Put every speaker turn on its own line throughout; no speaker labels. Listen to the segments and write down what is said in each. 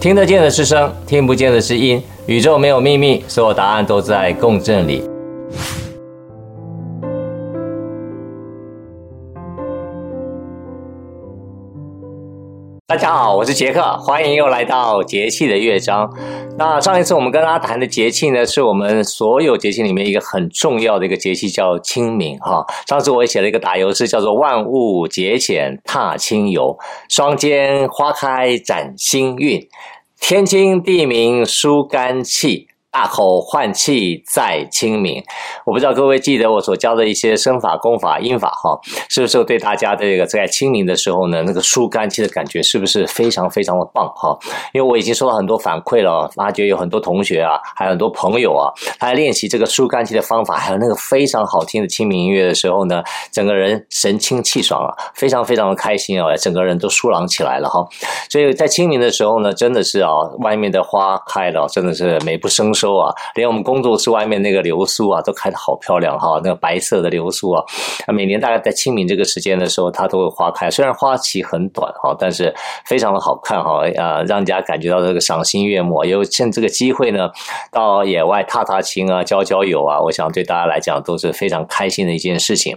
听得见的是声，听不见的是音。宇宙没有秘密，所有答案都在共振里。大家好，我是杰克，欢迎又来到节气的乐章。那上一次我们跟大家谈的节气呢，是我们所有节气里面一个很重要的一个节气，叫清明哈。上次我也写了一个打油诗，叫做“万物节俭踏青游，双肩花开展新运，天清地明舒肝气”。大口换气在清明，我不知道各位记得我所教的一些身法、功法、音法哈，是不是对大家这个在清明的时候呢，那个舒肝气的感觉是不是非常非常的棒哈？因为我已经收到很多反馈了，发觉有很多同学啊，还有很多朋友啊，他在练习这个舒肝气的方法，还有那个非常好听的清明音乐的时候呢，整个人神清气爽啊，非常非常的开心啊，整个人都舒朗起来了哈。所以在清明的时候呢，真的是啊，外面的花开了，真的是美不胜收。啊，连我们工作室外面那个流苏啊，都开得好漂亮哈！那个白色的流苏啊，每年大概在清明这个时间的时候，它都会花开。虽然花期很短哈，但是非常的好看哈，啊，让人家感觉到这个赏心悦目。有趁这个机会呢，到野外踏踏青啊，交交友啊，我想对大家来讲都是非常开心的一件事情。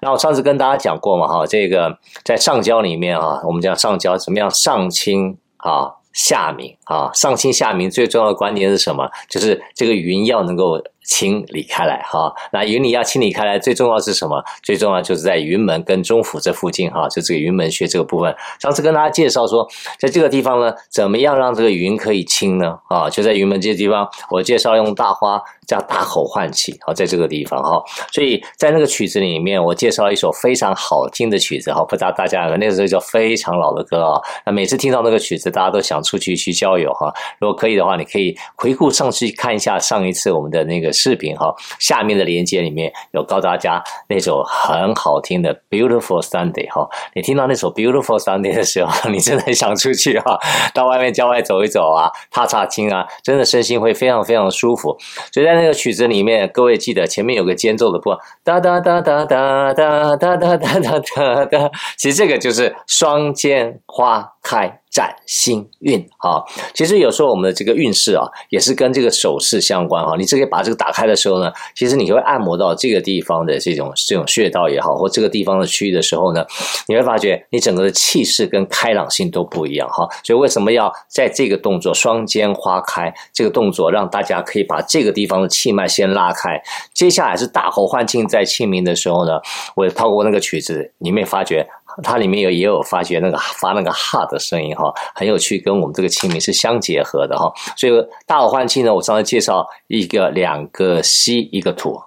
那我上次跟大家讲过嘛哈，这个在上焦里面啊，我们讲上焦怎么样上清啊？下明啊，上清下明最重要的观点是什么？就是这个云要能够清理开来哈。那云你要清理开来，最重要是什么？最重要就是在云门跟中府这附近哈，就这个云门穴这个部分。上次跟大家介绍说，在这个地方呢，怎么样让这个云可以清呢？啊，就在云门这个地方，我介绍用大花。叫大口换气，好，在这个地方哈，所以在那个曲子里面，我介绍了一首非常好听的曲子哈，不知道大家那个时候叫非常老的歌啊。那每次听到那个曲子，大家都想出去去郊游哈。如果可以的话，你可以回顾上去看一下上一次我们的那个视频哈，下面的连接里面有告诉大家那首很好听的 Beautiful Sunday 哈。你听到那首 Beautiful Sunday 的时候，你真的很想出去哈，到外面郊外走一走啊，踏踏青啊，真的身心会非常非常舒服。所以在那个曲子里面，各位记得前面有个间奏的部分，哒哒哒哒哒哒哒哒哒哒哒哒，其实这个就是双肩花开。展新运哈，其实有时候我们的这个运势啊，也是跟这个手势相关哈。你直接把这个打开的时候呢，其实你就会按摩到这个地方的这种这种穴道也好，或这个地方的区域的时候呢，你会发觉你整个的气势跟开朗性都不一样哈。所以为什么要在这个动作双肩花开这个动作，让大家可以把这个地方的气脉先拉开。接下来是大口换气，在清明的时候呢，我透过那个曲子，你没发觉？它里面有也有发觉那个 发那个哈的声音哈，很有趣，跟我们这个清明是相结合的哈。所以大口换气呢，我上次介绍一个两个吸一个吐，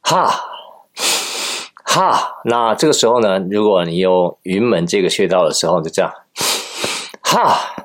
哈哈。那这个时候呢，如果你用云门这个穴道的时候，就这样，哈。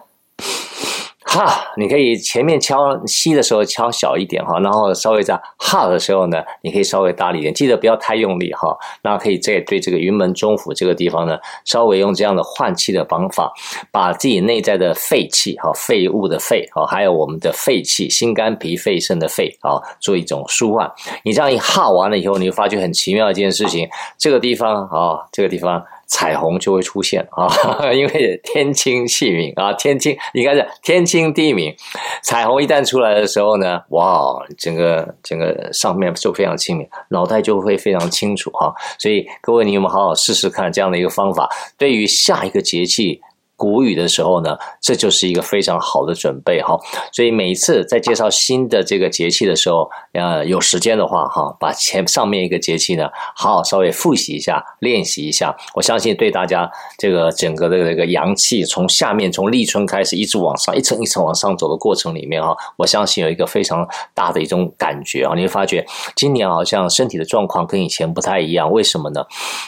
哈，你可以前面敲吸的时候敲小一点哈，然后稍微在哈的时候呢，你可以稍微大力一点，记得不要太用力哈。那可以再对这个云门中府这个地方呢，稍微用这样的换气的方法，把自己内在的废气哈、废物的废哈，还有我们的肺气、心肝脾肺肾的肺啊，做一种舒缓。你这样一哈完了以后，你会发觉很奇妙一件事情，这个地方啊，这个地方。彩虹就会出现啊，因为天清气明啊，天清应该是天清地明，彩虹一旦出来的时候呢，哇，整个整个上面就非常清明，脑袋就会非常清楚哈。所以各位，你们好好试试看这样的一个方法？对于下一个节气。谷雨的时候呢，这就是一个非常好的准备哈。所以每一次在介绍新的这个节气的时候，呃，有时间的话哈，把前上面一个节气呢，好好稍微复习一下，练习一下。我相信对大家这个整个的这个阳气从下面从立春开始一直往上一层一层往上走的过程里面哈，我相信有一个非常大的一种感觉啊，你会发觉今年好像身体的状况跟以前不太一样，为什么呢？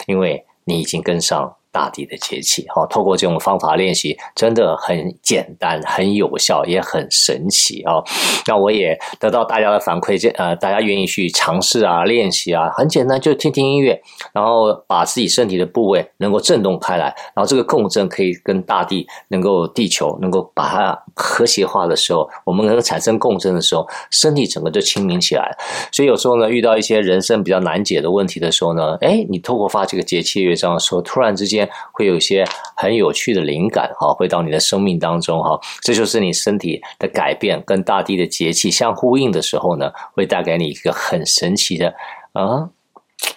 因为你已经跟上。大地的节气，哈，透过这种方法练习，真的很简单、很有效，也很神奇啊！那我也得到大家的反馈，这呃，大家愿意去尝试啊、练习啊，很简单，就听听音乐，然后把自己身体的部位能够震动开来，然后这个共振可以跟大地、能够地球能够把它和谐化的时候，我们能够产生共振的时候，身体整个就清明起来。所以有时候呢，遇到一些人生比较难解的问题的时候呢，哎，你透过发这个节气乐章的时候，突然之间。会有一些很有趣的灵感哈，会到你的生命当中哈，这就是你身体的改变跟大地的节气相呼应的时候呢，会带给你一个很神奇的啊。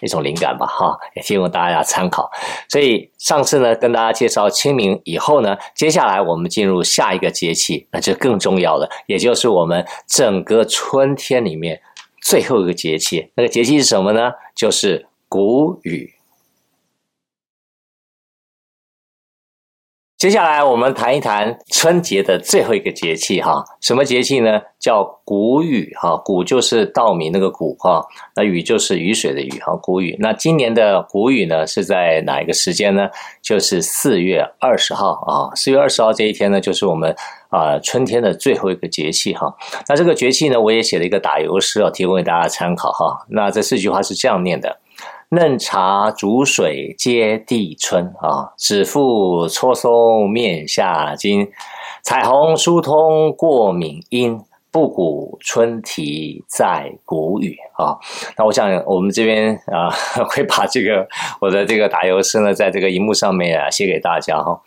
一种灵感吧，哈，也提供大家参考。所以上次呢，跟大家介绍清明以后呢，接下来我们进入下一个节气，那就更重要了，也就是我们整个春天里面最后一个节气。那个节气是什么呢？就是谷雨。接下来我们谈一谈春节的最后一个节气哈，什么节气呢？叫谷雨哈，谷就是稻米那个谷哈，那雨就是雨水的雨哈，谷雨。那今年的谷雨呢是在哪一个时间呢？就是四月二十号啊，四月二十号这一天呢，就是我们啊春天的最后一个节气哈。那这个节气呢，我也写了一个打油诗啊，提供给大家参考哈。那这四句话是这样念的。嫩茶煮水接地春啊，指腹搓松面下筋，彩虹疏通过敏阴，布谷春啼在谷雨啊。那我想我们这边啊 会把这个我的这个打油诗呢，在这个荧幕上面啊写给大家哈。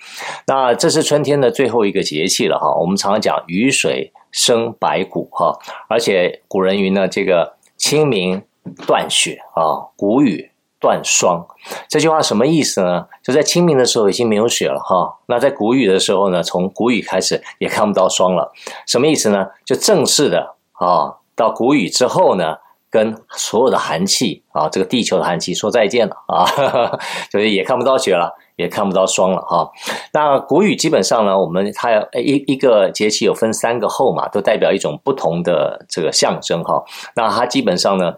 那这是春天的最后一个节气了哈。我们常常讲雨水生百谷哈，而且古人云呢，这个清明断雪啊，谷雨。断霜，这句话什么意思呢？就在清明的时候已经没有雪了哈，那在谷雨的时候呢，从谷雨开始也看不到霜了，什么意思呢？就正式的啊，到谷雨之后呢，跟所有的寒气啊，这个地球的寒气说再见了啊，就是也看不到雪了，也看不到霜了哈。那谷雨基本上呢，我们它一一个节气有分三个候嘛，都代表一种不同的这个象征哈。那它基本上呢。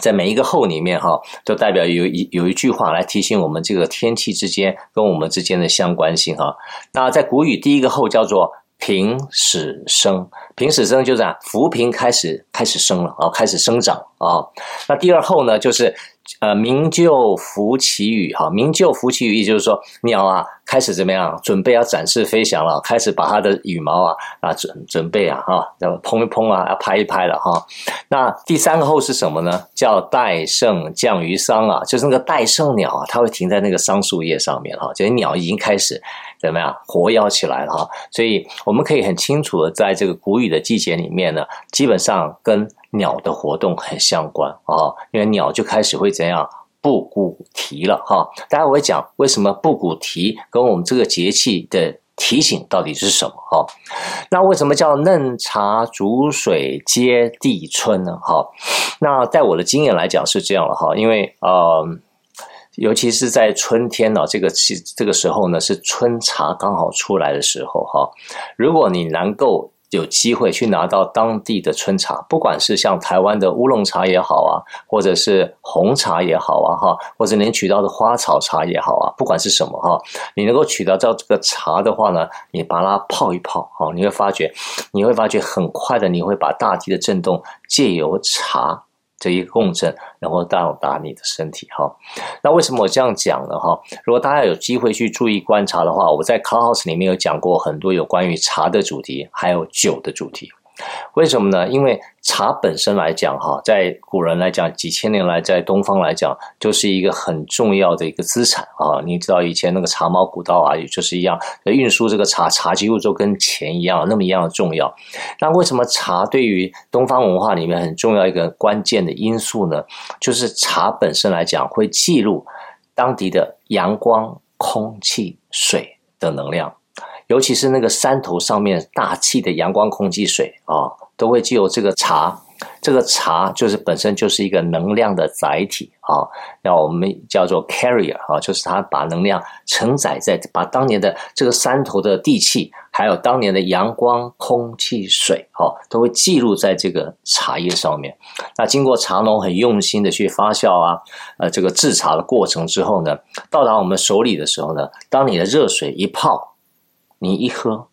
在每一个后里面哈，都代表有一有一句话来提醒我们这个天气之间跟我们之间的相关性哈。那在古语第一个后叫做平始生，平始生就是啊，浮萍开始开始生了啊，开始生长啊。那第二后呢，就是。呃，鸣鷲伏其羽哈，鸣鷲伏其羽，意就是说鸟啊开始怎么样，准备要展翅飞翔了，开始把它的羽毛啊啊准准备啊哈，要蓬一蓬啊，要拍一拍了哈。那第三个候是什么呢？叫戴胜降于桑啊，就是那个戴胜鸟啊，它会停在那个桑树叶上面哈，这些鸟已经开始怎么样活跃起来了哈。所以我们可以很清楚的在这个谷雨的季节里面呢，基本上跟鸟的活动很相关啊，因为鸟就开始会怎样布谷啼了哈。大家会讲为什么布谷啼跟我们这个节气的提醒到底是什么哈？那为什么叫嫩茶煮水接地春呢？哈，那在我的经验来讲是这样了哈，因为呃，尤其是在春天呢，这个期这个时候呢是春茶刚好出来的时候哈，如果你能够。有机会去拿到当地的春茶，不管是像台湾的乌龙茶也好啊，或者是红茶也好啊，哈，或者您取到的花草茶也好啊，不管是什么哈，你能够取得到这个茶的话呢，你把它泡一泡，哈，你会发觉，你会发觉很快的，你会把大地的震动借由茶。这一共振，能够到达你的身体哈。那为什么我这样讲呢？哈，如果大家有机会去注意观察的话，我在 Clubhouse 里面有讲过很多有关于茶的主题，还有酒的主题。为什么呢？因为茶本身来讲，哈，在古人来讲，几千年来在东方来讲，就是一个很重要的一个资产啊。你知道以前那个茶毛古道啊，也就是一样，运输这个茶，茶几乎就跟钱一样，那么一样的重要。那为什么茶对于东方文化里面很重要一个关键的因素呢？就是茶本身来讲，会记录当地的阳光、空气、水的能量。尤其是那个山头上面大气的阳光、空气、水啊，都会借由这个茶，这个茶就是本身就是一个能量的载体啊，那我们叫做 carrier 啊，就是它把能量承载在，把当年的这个山头的地气，还有当年的阳光、空气、水啊，都会记录在这个茶叶上面。那经过茶农很用心的去发酵啊，呃，这个制茶的过程之后呢，到达我们手里的时候呢，当你的热水一泡。你一喝，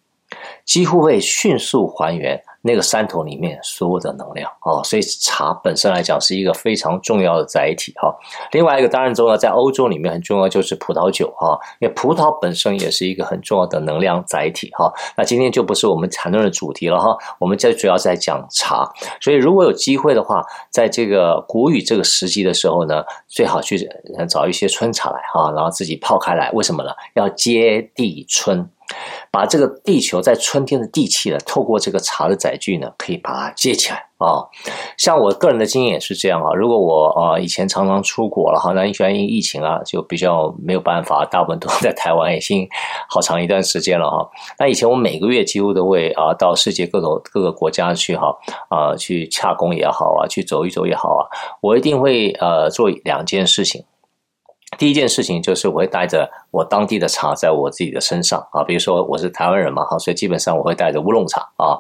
几乎会迅速还原那个山头里面所有的能量哦，所以茶本身来讲是一个非常重要的载体哈。另外一个当然重要，在欧洲里面很重要就是葡萄酒哈，因为葡萄本身也是一个很重要的能量载体哈。那今天就不是我们谈论的主题了哈，我们这主要在讲茶，所以如果有机会的话，在这个谷雨这个时机的时候呢，最好去找一些春茶来哈，然后自己泡开来，为什么呢？要接地春。把这个地球在春天的地气呢，透过这个茶的载具呢，可以把它接起来啊、像我个人的经验也是这样啊。如果我啊、以前常常出国了哈，那因为疫情啊，就比较没有办法，大部分都在台湾，已经好长一段时间了哈。那以前我每个月几乎都会啊到世界各种各个国家去哈啊去洽公也好啊，去走一走也好啊，我一定会呃做两件事情。第一件事情就是我会带着我当地的茶在我自己的身上啊，比如说我是台湾人嘛哈，所以基本上我会带着乌龙茶啊，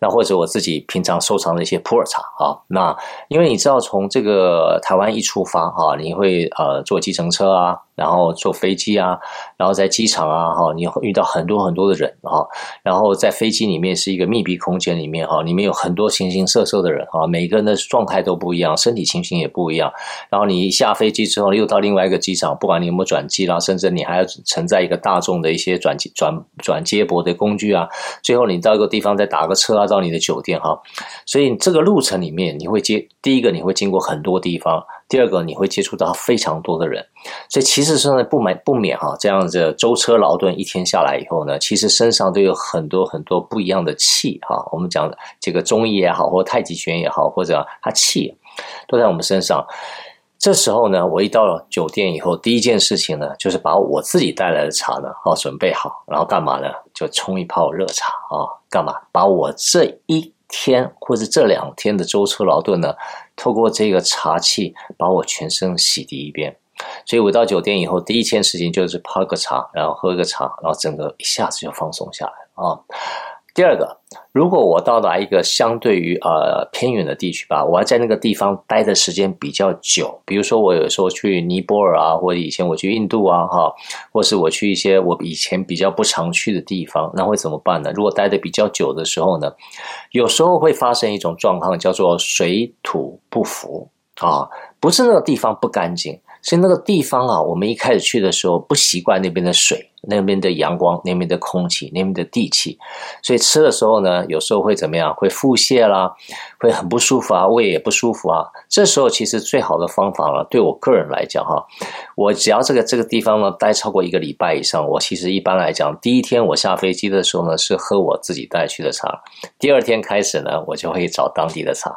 那或者我自己平常收藏的一些普洱茶啊，那因为你知道从这个台湾一出发哈，你会呃坐计程车啊。然后坐飞机啊，然后在机场啊，哈，你会遇到很多很多的人哈，然后在飞机里面是一个密闭空间里面哈，里面有很多形形色色的人啊，每个人的状态都不一样，身体情形也不一样。然后你一下飞机之后，又到另外一个机场，不管你有没有转机啦，甚至你你还要承载一个大众的一些转转转接驳的工具啊，最后你到一个地方再打个车啊，到你的酒店哈。所以这个路程里面，你会接第一个你会经过很多地方。第二个，你会接触到非常多的人，所以其实是呢不免不免哈，这样子舟车劳顿一天下来以后呢，其实身上都有很多很多不一样的气哈。我们讲这个中医也好，或太极拳也好，或者它气都在我们身上。这时候呢，我一到了酒店以后，第一件事情呢，就是把我自己带来的茶呢，哦，准备好，然后干嘛呢？就冲一泡热茶啊，干嘛？把我这一天或者这两天的舟车劳顿呢，透过这个茶气把我全身洗涤一遍。所以我到酒店以后，第一件事情就是泡个茶，然后喝个茶，然后整个一下子就放松下来啊。第二个，如果我到达一个相对于呃偏远的地区吧，我要在那个地方待的时间比较久，比如说我有时候去尼泊尔啊，或者以前我去印度啊，哈，或是我去一些我以前比较不常去的地方，那会怎么办呢？如果待的比较久的时候呢，有时候会发生一种状况，叫做水土不服啊，不是那个地方不干净。是那个地方啊，我们一开始去的时候不习惯那边的水、那边的阳光、那边的空气、那边的地气，所以吃的时候呢，有时候会怎么样？会腹泻啦，会很不舒服啊，胃也不舒服啊。这时候其实最好的方法呢，对我个人来讲哈，我只要这个这个地方呢待超过一个礼拜以上，我其实一般来讲，第一天我下飞机的时候呢，是喝我自己带去的茶，第二天开始呢，我就会找当地的茶。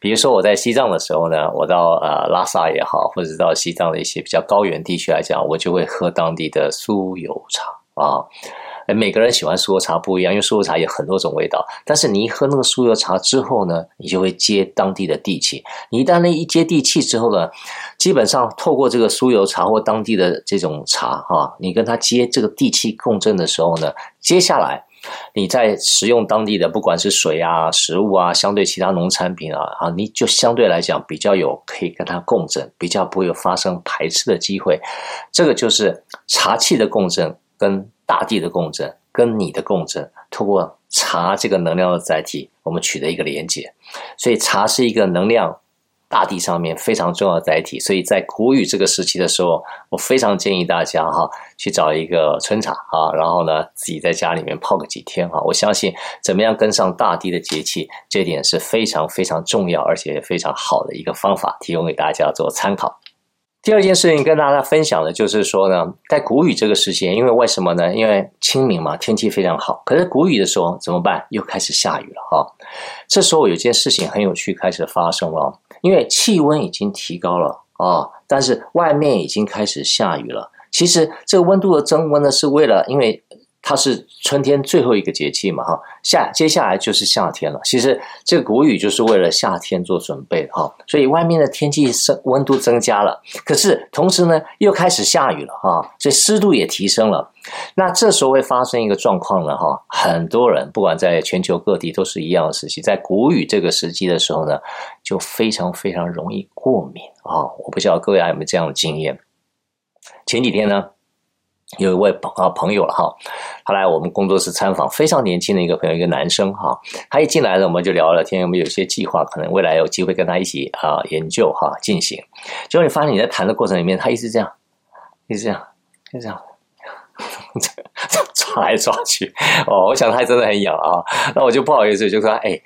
比如说我在西藏的时候呢，我到呃拉萨也好，或者是到西藏的一些比较高原地区来讲，我就会喝当地的酥油茶啊。每个人喜欢酥油茶不一样，因为酥油茶有很多种味道。但是你一喝那个酥油茶之后呢，你就会接当地的地气。你一旦那一接地气之后呢，基本上透过这个酥油茶或当地的这种茶哈，你跟他接这个地气共振的时候呢，接下来。你在食用当地的不管是水啊、食物啊，相对其他农产品啊，啊，你就相对来讲比较有可以跟它共振，比较不会有发生排斥的机会。这个就是茶气的共振，跟大地的共振，跟你的共振，通过茶这个能量的载体，我们取得一个连接。所以茶是一个能量。大地上面非常重要的载体，所以在谷雨这个时期的时候，我非常建议大家哈，去找一个春茶啊，然后呢，自己在家里面泡个几天哈。我相信怎么样跟上大地的节气，这点是非常非常重要，而且非常好的一个方法，提供给大家做参考。第二件事情跟大家分享的就是说呢，在谷雨这个时间，因为为什么呢？因为清明嘛，天气非常好，可是谷雨的时候怎么办？又开始下雨了哈。这时候有件事情很有趣，开始发生了。因为气温已经提高了啊，但是外面已经开始下雨了。其实这个温度的增温呢，是为了因为。它是春天最后一个节气嘛，哈，下接下来就是夏天了。其实这个谷雨就是为了夏天做准备，哈，所以外面的天气升温度增加了，可是同时呢又开始下雨了，哈，所以湿度也提升了。那这时候会发生一个状况呢，哈，很多人不管在全球各地都是一样的时期，在谷雨这个时期的时候呢，就非常非常容易过敏啊。我不知道各位还有没有这样的经验？前几天呢。有一位朋啊朋友了哈，他来我们工作室参访，非常年轻的一个朋友，一个男生哈。他一进来呢，我们就聊聊天，我们有些计划，可能未来有机会跟他一起啊研究哈进行。结果你发现你在谈的过程里面，他一直这样，一直这样，一直这样，抓来抓去。哦，我想他真的很痒啊。那我就不好意思，就说哎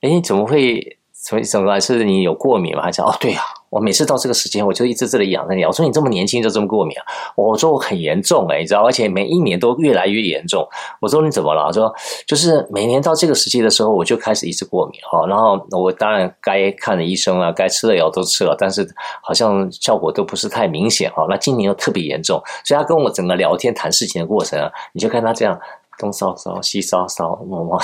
哎，怎么会？所以怎么是你有过敏吗？还是哦，对呀、啊。我每次到这个时间，我就一直这里养着你。我说你这么年轻就这么过敏啊？我说我很严重哎，你知道，而且每一年都越来越严重。我说你怎么了？我说就是每年到这个时期的时候，我就开始一直过敏哈。然后我当然该看的医生啊，该吃的药都吃了，但是好像效果都不是太明显哈。那今年又特别严重，所以他跟我整个聊天谈事情的过程啊，你就看他这样东搔搔西搔搔，摸摸。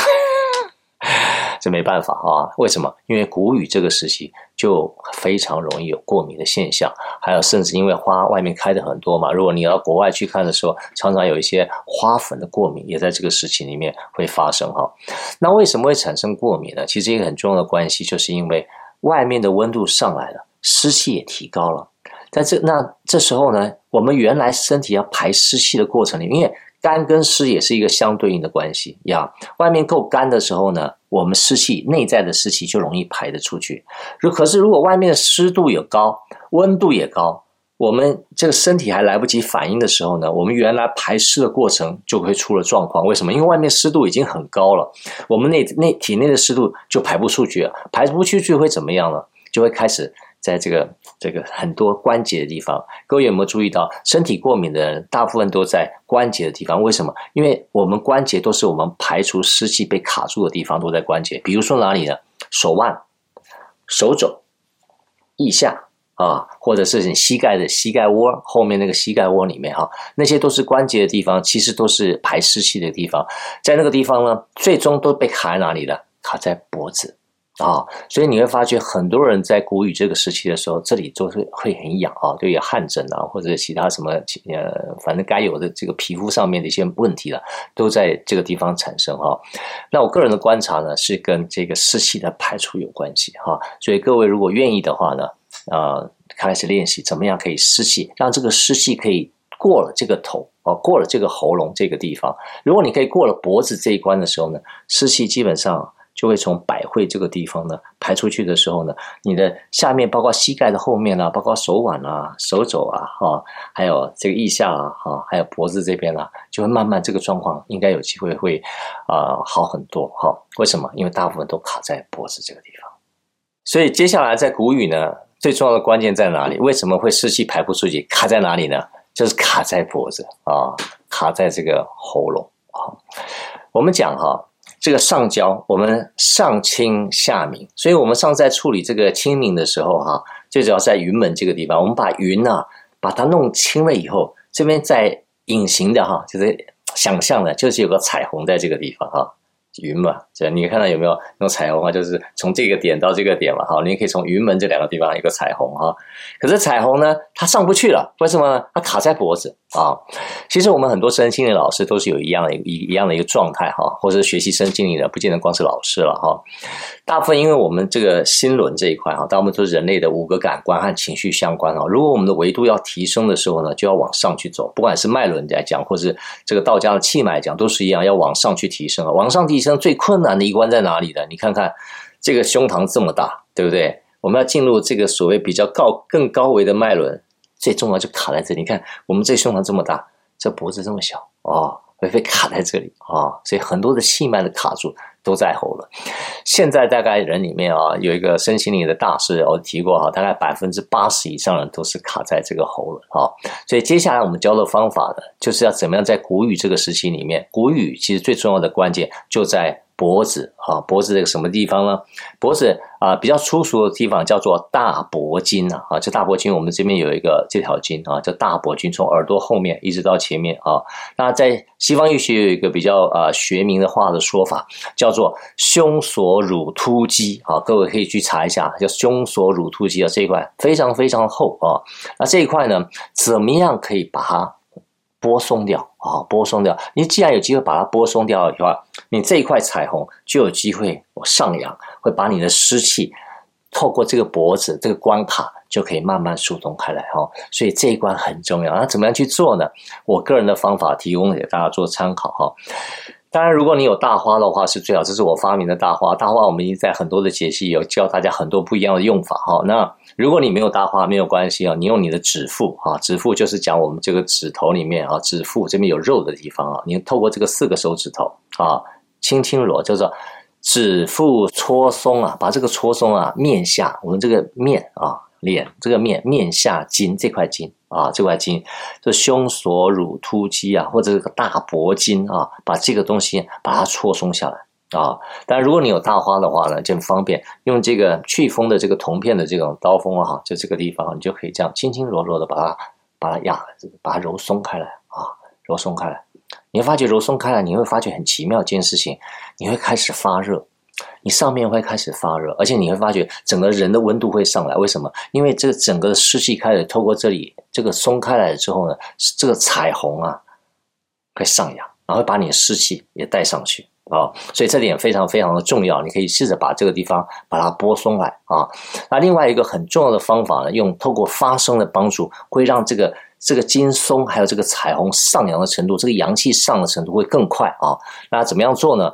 这没办法啊，为什么？因为谷雨这个时期就非常容易有过敏的现象，还有甚至因为花外面开的很多嘛。如果你到国外去看的时候，常常有一些花粉的过敏也在这个时期里面会发生哈。那为什么会产生过敏呢？其实一个很重要的关系，就是因为外面的温度上来了，湿气也提高了。在这那这时候呢，我们原来身体要排湿气的过程里，因为干跟湿也是一个相对应的关系呀。外面够干的时候呢，我们湿气内在的湿气就容易排得出去。如可是如果外面的湿度也高，温度也高，我们这个身体还来不及反应的时候呢，我们原来排湿的过程就会出了状况。为什么？因为外面湿度已经很高了，我们内内体内的湿度就排不出去，排不出去会怎么样呢？就会开始。在这个这个很多关节的地方，各位有没有注意到，身体过敏的人大部分都在关节的地方？为什么？因为我们关节都是我们排除湿气被卡住的地方，都在关节。比如说哪里呢？手腕、手肘、腋下啊，或者是你膝盖的膝盖窝后面那个膝盖窝里面哈，那些都是关节的地方，其实都是排湿气的地方。在那个地方呢，最终都被卡在哪里了？卡在脖子。啊、所以你会发觉很多人在谷雨这个时期的时候，这里就是会很痒啊，就有汗疹啊，或者其他什么呃，反正该有的这个皮肤上面的一些问题了，都在这个地方产生哈、那我个人的观察呢，是跟这个湿气的排出有关系哈、所以各位如果愿意的话呢，啊、呃，开始练习怎么样可以湿气，让这个湿气可以过了这个头哦，过了这个喉咙这个地方。如果你可以过了脖子这一关的时候呢，湿气基本上。就会从百会这个地方呢排出去的时候呢，你的下面包括膝盖的后面啊，包括手腕啊、手肘啊，哈，还有这个腋下啊，哈，还有脖子这边啊，就会慢慢这个状况应该有机会会啊、好很多哈。为什么？因为大部分都卡在脖子这个地方。所以接下来在谷雨呢，最重要的关键在哪里？为什么会湿气排不出去？卡在哪里呢？就是卡在脖子啊，卡在这个喉咙啊。我们讲哈。这个上焦，我们上清下明，所以我们上在处理这个清明的时候，哈，最主要在云门这个地方，我们把云啊，把它弄清了以后，这边在隐形的哈，就是想象的，就是有个彩虹在这个地方哈。云嘛，这你看到有没有那种彩虹啊？就是从这个点到这个点嘛，哈，你可以从云门这两个地方一个彩虹哈。可是彩虹呢，它上不去了，为什么呢？它卡在脖子啊。其实我们很多身心灵老师都是有一样的一一样的一个状态哈，或者学习身心灵的，不见得光是老师了哈。大部分因为我们这个心轮这一块哈，大部分都是人类的五个感官和情绪相关哈。如果我们的维度要提升的时候呢，就要往上去走，不管是脉轮来讲，或是这个道家的气脉来讲，都是一样，要往上去提升啊，往上提升。最困难的一关在哪里呢？你看看这个胸膛这么大，对不对？我们要进入这个所谓比较高、更高维的脉轮，最重要就卡在这里。你看，我们这胸膛这么大，这脖子这么小，哦，会被卡在这里啊，哦，所以很多的气脉的卡住。都在喉咙。现在大概人里面啊，有一个身心灵的大师，我提过哈，大概百分之八十以上人都是卡在这个喉咙哈。所以接下来我们教的方法呢，就是要怎么样在谷雨这个时期里面，谷雨其实最重要的关键就在。脖子啊，脖子这个什么地方呢？脖子啊，比较粗俗的地方叫做大脖筋啊。啊，这大脖筋我们这边有一个这条筋啊，叫大脖筋，从耳朵后面一直到前面啊。那在西方医学有一个比较啊学名的话的说法，叫做胸锁乳突肌啊。各位可以去查一下，叫胸锁乳突肌啊，这一块非常非常厚啊。那这一块呢，怎么样可以把它？拨松掉啊，拨松掉！你既然有机会把它拨松掉的话，你这一块彩虹就有机会上扬，会把你的湿气透过这个脖子这个关卡，就可以慢慢疏通开来哈。所以这一关很重要。那怎么样去做呢？我个人的方法提供给大家做参考哈。当然，如果你有大花的话是最好，这是我发明的大花。大花我们已经在很多的节气有教大家很多不一样的用法哈。那如果你没有大花没有关系啊，你用你的指腹啊，指腹就是讲我们这个指头里面啊，指腹这边有肉的地方啊，你透过这个四个手指头啊，轻轻揉，叫做指腹搓松啊，把这个搓松啊，面下我们这个面啊。脸这个面面下筋这块筋啊，这块筋就胸锁乳突肌啊，或者这个大脖筋啊，把这个东西把它搓松下来啊。但如果你有大花的话呢，就很方便，用这个祛风的这个铜片的这种刀锋啊，就这个地方，你就可以这样轻轻柔柔的把它把它压，把它揉松开来啊，揉松开来。你会发觉揉松开来，你会发觉很奇妙一件事情，你会开始发热。你上面会开始发热，而且你会发觉整个人的温度会上来。为什么？因为这个整个湿气开始透过这里这个松开来了之后呢，这个彩虹啊会上扬，然后把你的湿气也带上去啊。所以这点非常非常的重要。你可以试着把这个地方把它拨松来啊。那另外一个很重要的方法呢，用透过发声的帮助，会让这个。这个金松，还有这个彩虹上扬的程度，这个阳气上的程度会更快啊！那怎么样做呢？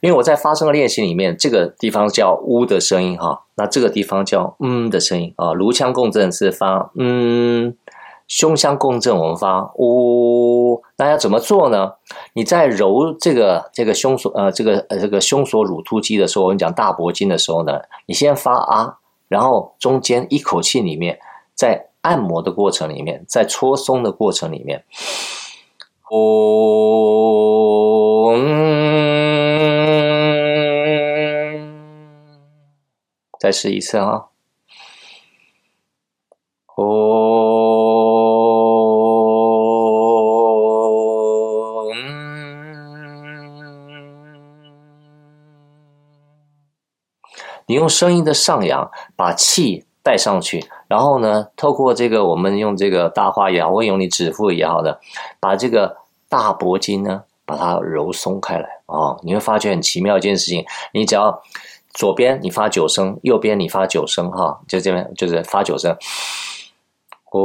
因为我在发声的练习里面，这个地方叫“呜”的声音哈，那这个地方叫“嗯”的声音啊。颅腔共振是发“嗯”，胸腔共振我们发“呜”。那要怎么做呢？你在揉这个这个胸锁呃这个呃这个胸锁乳突肌的时候，我们讲大脖筋的时候呢，你先发啊，然后中间一口气里面再。按摩的过程里面，在搓松的过程里面，哦，再试一次啊，哦，你用声音的上扬把气带上去。然后呢，透过这个，我们用这个大化也好，或用你指腹也好的，把这个大脖筋呢，把它揉松开来哦，你会发觉很奇妙一件事情，你只要左边你发九声，右边你发九声哈，就这边就是发九声，哦，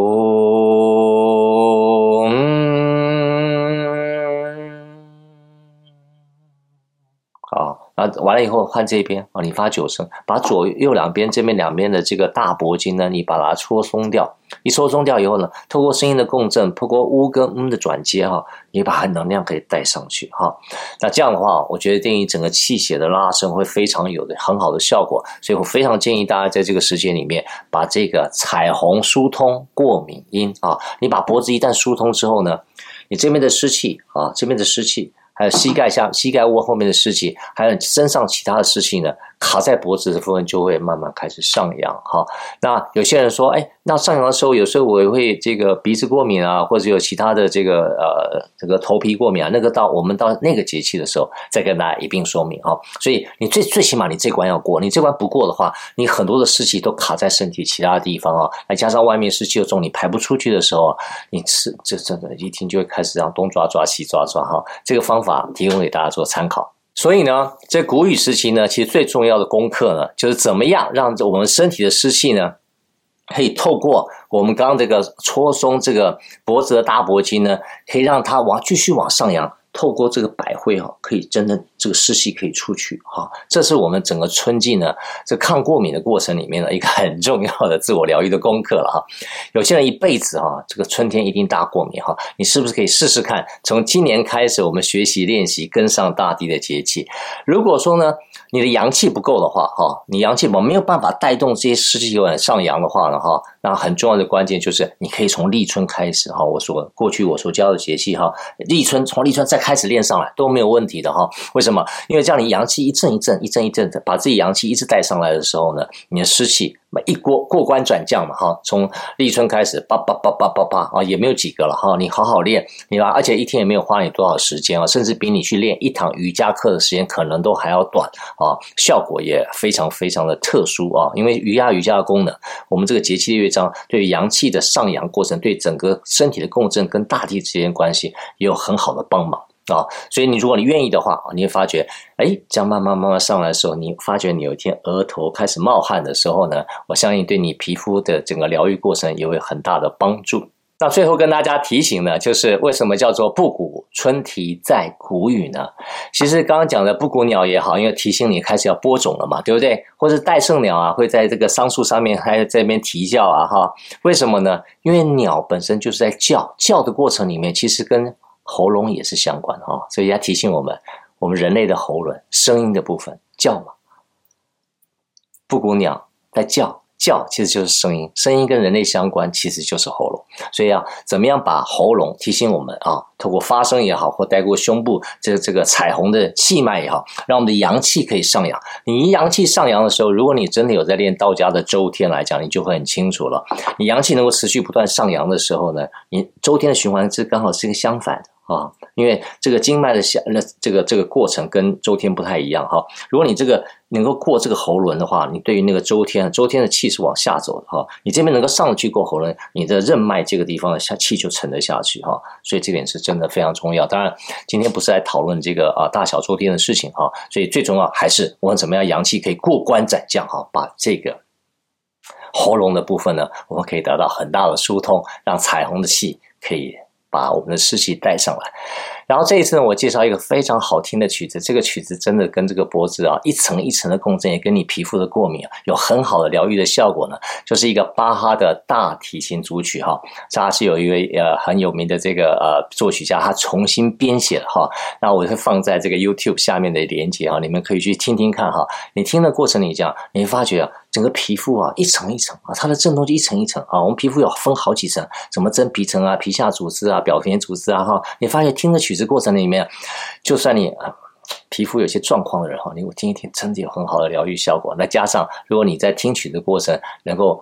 啊，完了以后换这边啊，你发九声，把左右两边这边两边的这个大脖筋呢，你把它搓松掉。一搓松掉以后呢，透过声音的共振，透过呜跟嗯的转接哈，你把它能量可以带上去哈。那这样的话，我觉得对于整个气血的拉伸会非常有的很好的效果。所以我非常建议大家在这个时间里面，把这个彩虹疏通过敏音啊，你把脖子一旦疏通之后呢，你这边的湿气啊，这边的湿气。还有膝盖下、膝盖窝后面的事情，还有身上其他的事情呢，卡在脖子的部分就会慢慢开始上扬。哈，那有些人说，哎，那上扬的时候，有时候我也会这个鼻子过敏啊，或者有其他的这个呃这个头皮过敏啊，那个到我们到那个节气的时候再跟大家一并说明哈。所以你最最起码你这关要过，你这关不过的话，你很多的湿气都卡在身体其他地方啊，再加上外面湿气又重，你排不出去的时候，你吃这真的，一听就会开始这样东抓抓西抓抓哈。这个方法。提供给大家做参考。所以呢，在谷雨时期呢，其实最重要的功课呢，就是怎么样让我们身体的湿气呢，可以透过我们刚刚这个搓松这个脖子的大脖筋呢，可以让它往继续往上扬。透过这个百会哈，可以真的这个湿气可以出去哈，这是我们整个春季呢这抗过敏的过程里面的 一个很重要的自我疗愈的功课了哈。有些人一辈子哈，这个春天一定大过敏哈，你是不是可以试试看？从今年开始，我们学习练习跟上大地的节气。如果说呢，你的阳气不够的话哈，你阳气我没有办法带动这些湿气往上扬的话呢哈，那很重要的关键就是你可以从立春开始哈。我说过去我所教的节气哈，立春从立春再开始练上来都没有问题的哈。为什么？因为这样你阳气一阵一阵一阵一阵的，把自己阳气一直带上来的时候呢，你的湿气一过过关斩将嘛哈。从立春开始，叭叭叭叭叭叭啊，也没有几个了哈。你好好练，你吧，而且一天也没有花你多少时间啊，甚至比你去练一堂瑜伽课的时间可能都还要短啊，效果也非常非常的特殊啊。因为瑜伽瑜伽的功能，我们这个节气的乐章对阳气的上扬过程，对整个身体的共振跟大地之间关系也有很好的帮忙。啊。所以你如果你愿意的话，你会发觉，哎，这样慢慢慢慢上来的时候，你发觉你有一天额头开始冒汗的时候呢，我相信对你皮肤的整个疗愈过程也会有很大的帮助。那最后跟大家提醒呢，就是为什么叫做布谷春啼在谷雨呢？其实刚刚讲的布谷鸟也好，因为提醒你开始要播种了嘛，对不对？或者戴胜鸟啊，会在这个桑树上面还在这边啼叫啊，哈，为什么呢？因为鸟本身就是在叫，叫的过程里面其实跟喉咙也是相关哈，所以要提醒我们，我们人类的喉咙声音的部分叫嘛，布谷鸟在叫。叫其实就是声音，声音跟人类相关，其实就是喉咙。所以啊，怎么样把喉咙提醒我们啊？透过发声也好，或带过胸部这这个彩虹的气脉也好，让我们的阳气可以上扬。你一阳气上扬的时候，如果你真的有在练道家的周天来讲，你就会很清楚了。你阳气能够持续不断上扬的时候呢，你周天的循环是刚好是一个相反的。啊，因为这个经脉的下，那这个这个过程跟周天不太一样哈。如果你这个能够过这个喉轮的话，你对于那个周天，周天的气是往下走的哈。你这边能够上去过喉轮，你的任脉这个地方的下气就沉得下去哈。所以这点是真的非常重要。当然，今天不是来讨论这个啊大小周天的事情哈。所以最重要还是我们怎么样阳气可以过关斩将哈，把这个喉咙的部分呢，我们可以得到很大的疏通，让彩虹的气可以。把我们的湿气带上来，然后这一次呢，我介绍一个非常好听的曲子。这个曲子真的跟这个脖子啊一层一层的共振，也跟你皮肤的过敏啊有很好的疗愈的效果呢。就是一个巴哈的大提琴组曲哈，它是有一位呃很有名的这个呃作曲家他重新编写的哈。那我会放在这个 YouTube 下面的连接啊，你们可以去听听看哈。你听的过程里讲，你发觉啊。整个皮肤啊，一层一层啊，它的震动就一层一层啊。我们皮肤有分好几层，什么真皮层啊、皮下组织啊、表皮组织啊，哈。你发现听着曲子过程里面，就算你啊皮肤有些状况的人哈，你我听一听，真的有很好的疗愈效果。再加上如果你在听曲的过程能够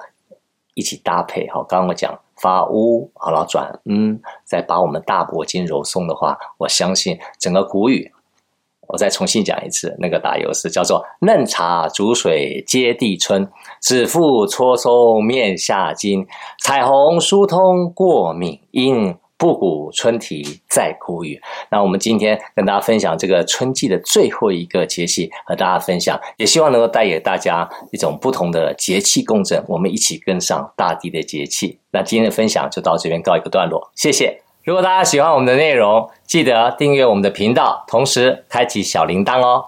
一起搭配哈，刚刚我讲发乌，好了转嗯，再把我们大脖筋揉松的话，我相信整个谷雨。我再重新讲一次，那个打油诗叫做“嫩茶煮水接地春，指腹搓松面下筋，彩虹疏通过敏因，不谷春啼在谷雨”。那我们今天跟大家分享这个春季的最后一个节气，和大家分享，也希望能够带给大家一种不同的节气共振，我们一起跟上大地的节气。那今天的分享就到这边告一个段落，谢谢。如果大家喜欢我们的内容，记得订阅我们的频道，同时开启小铃铛哦。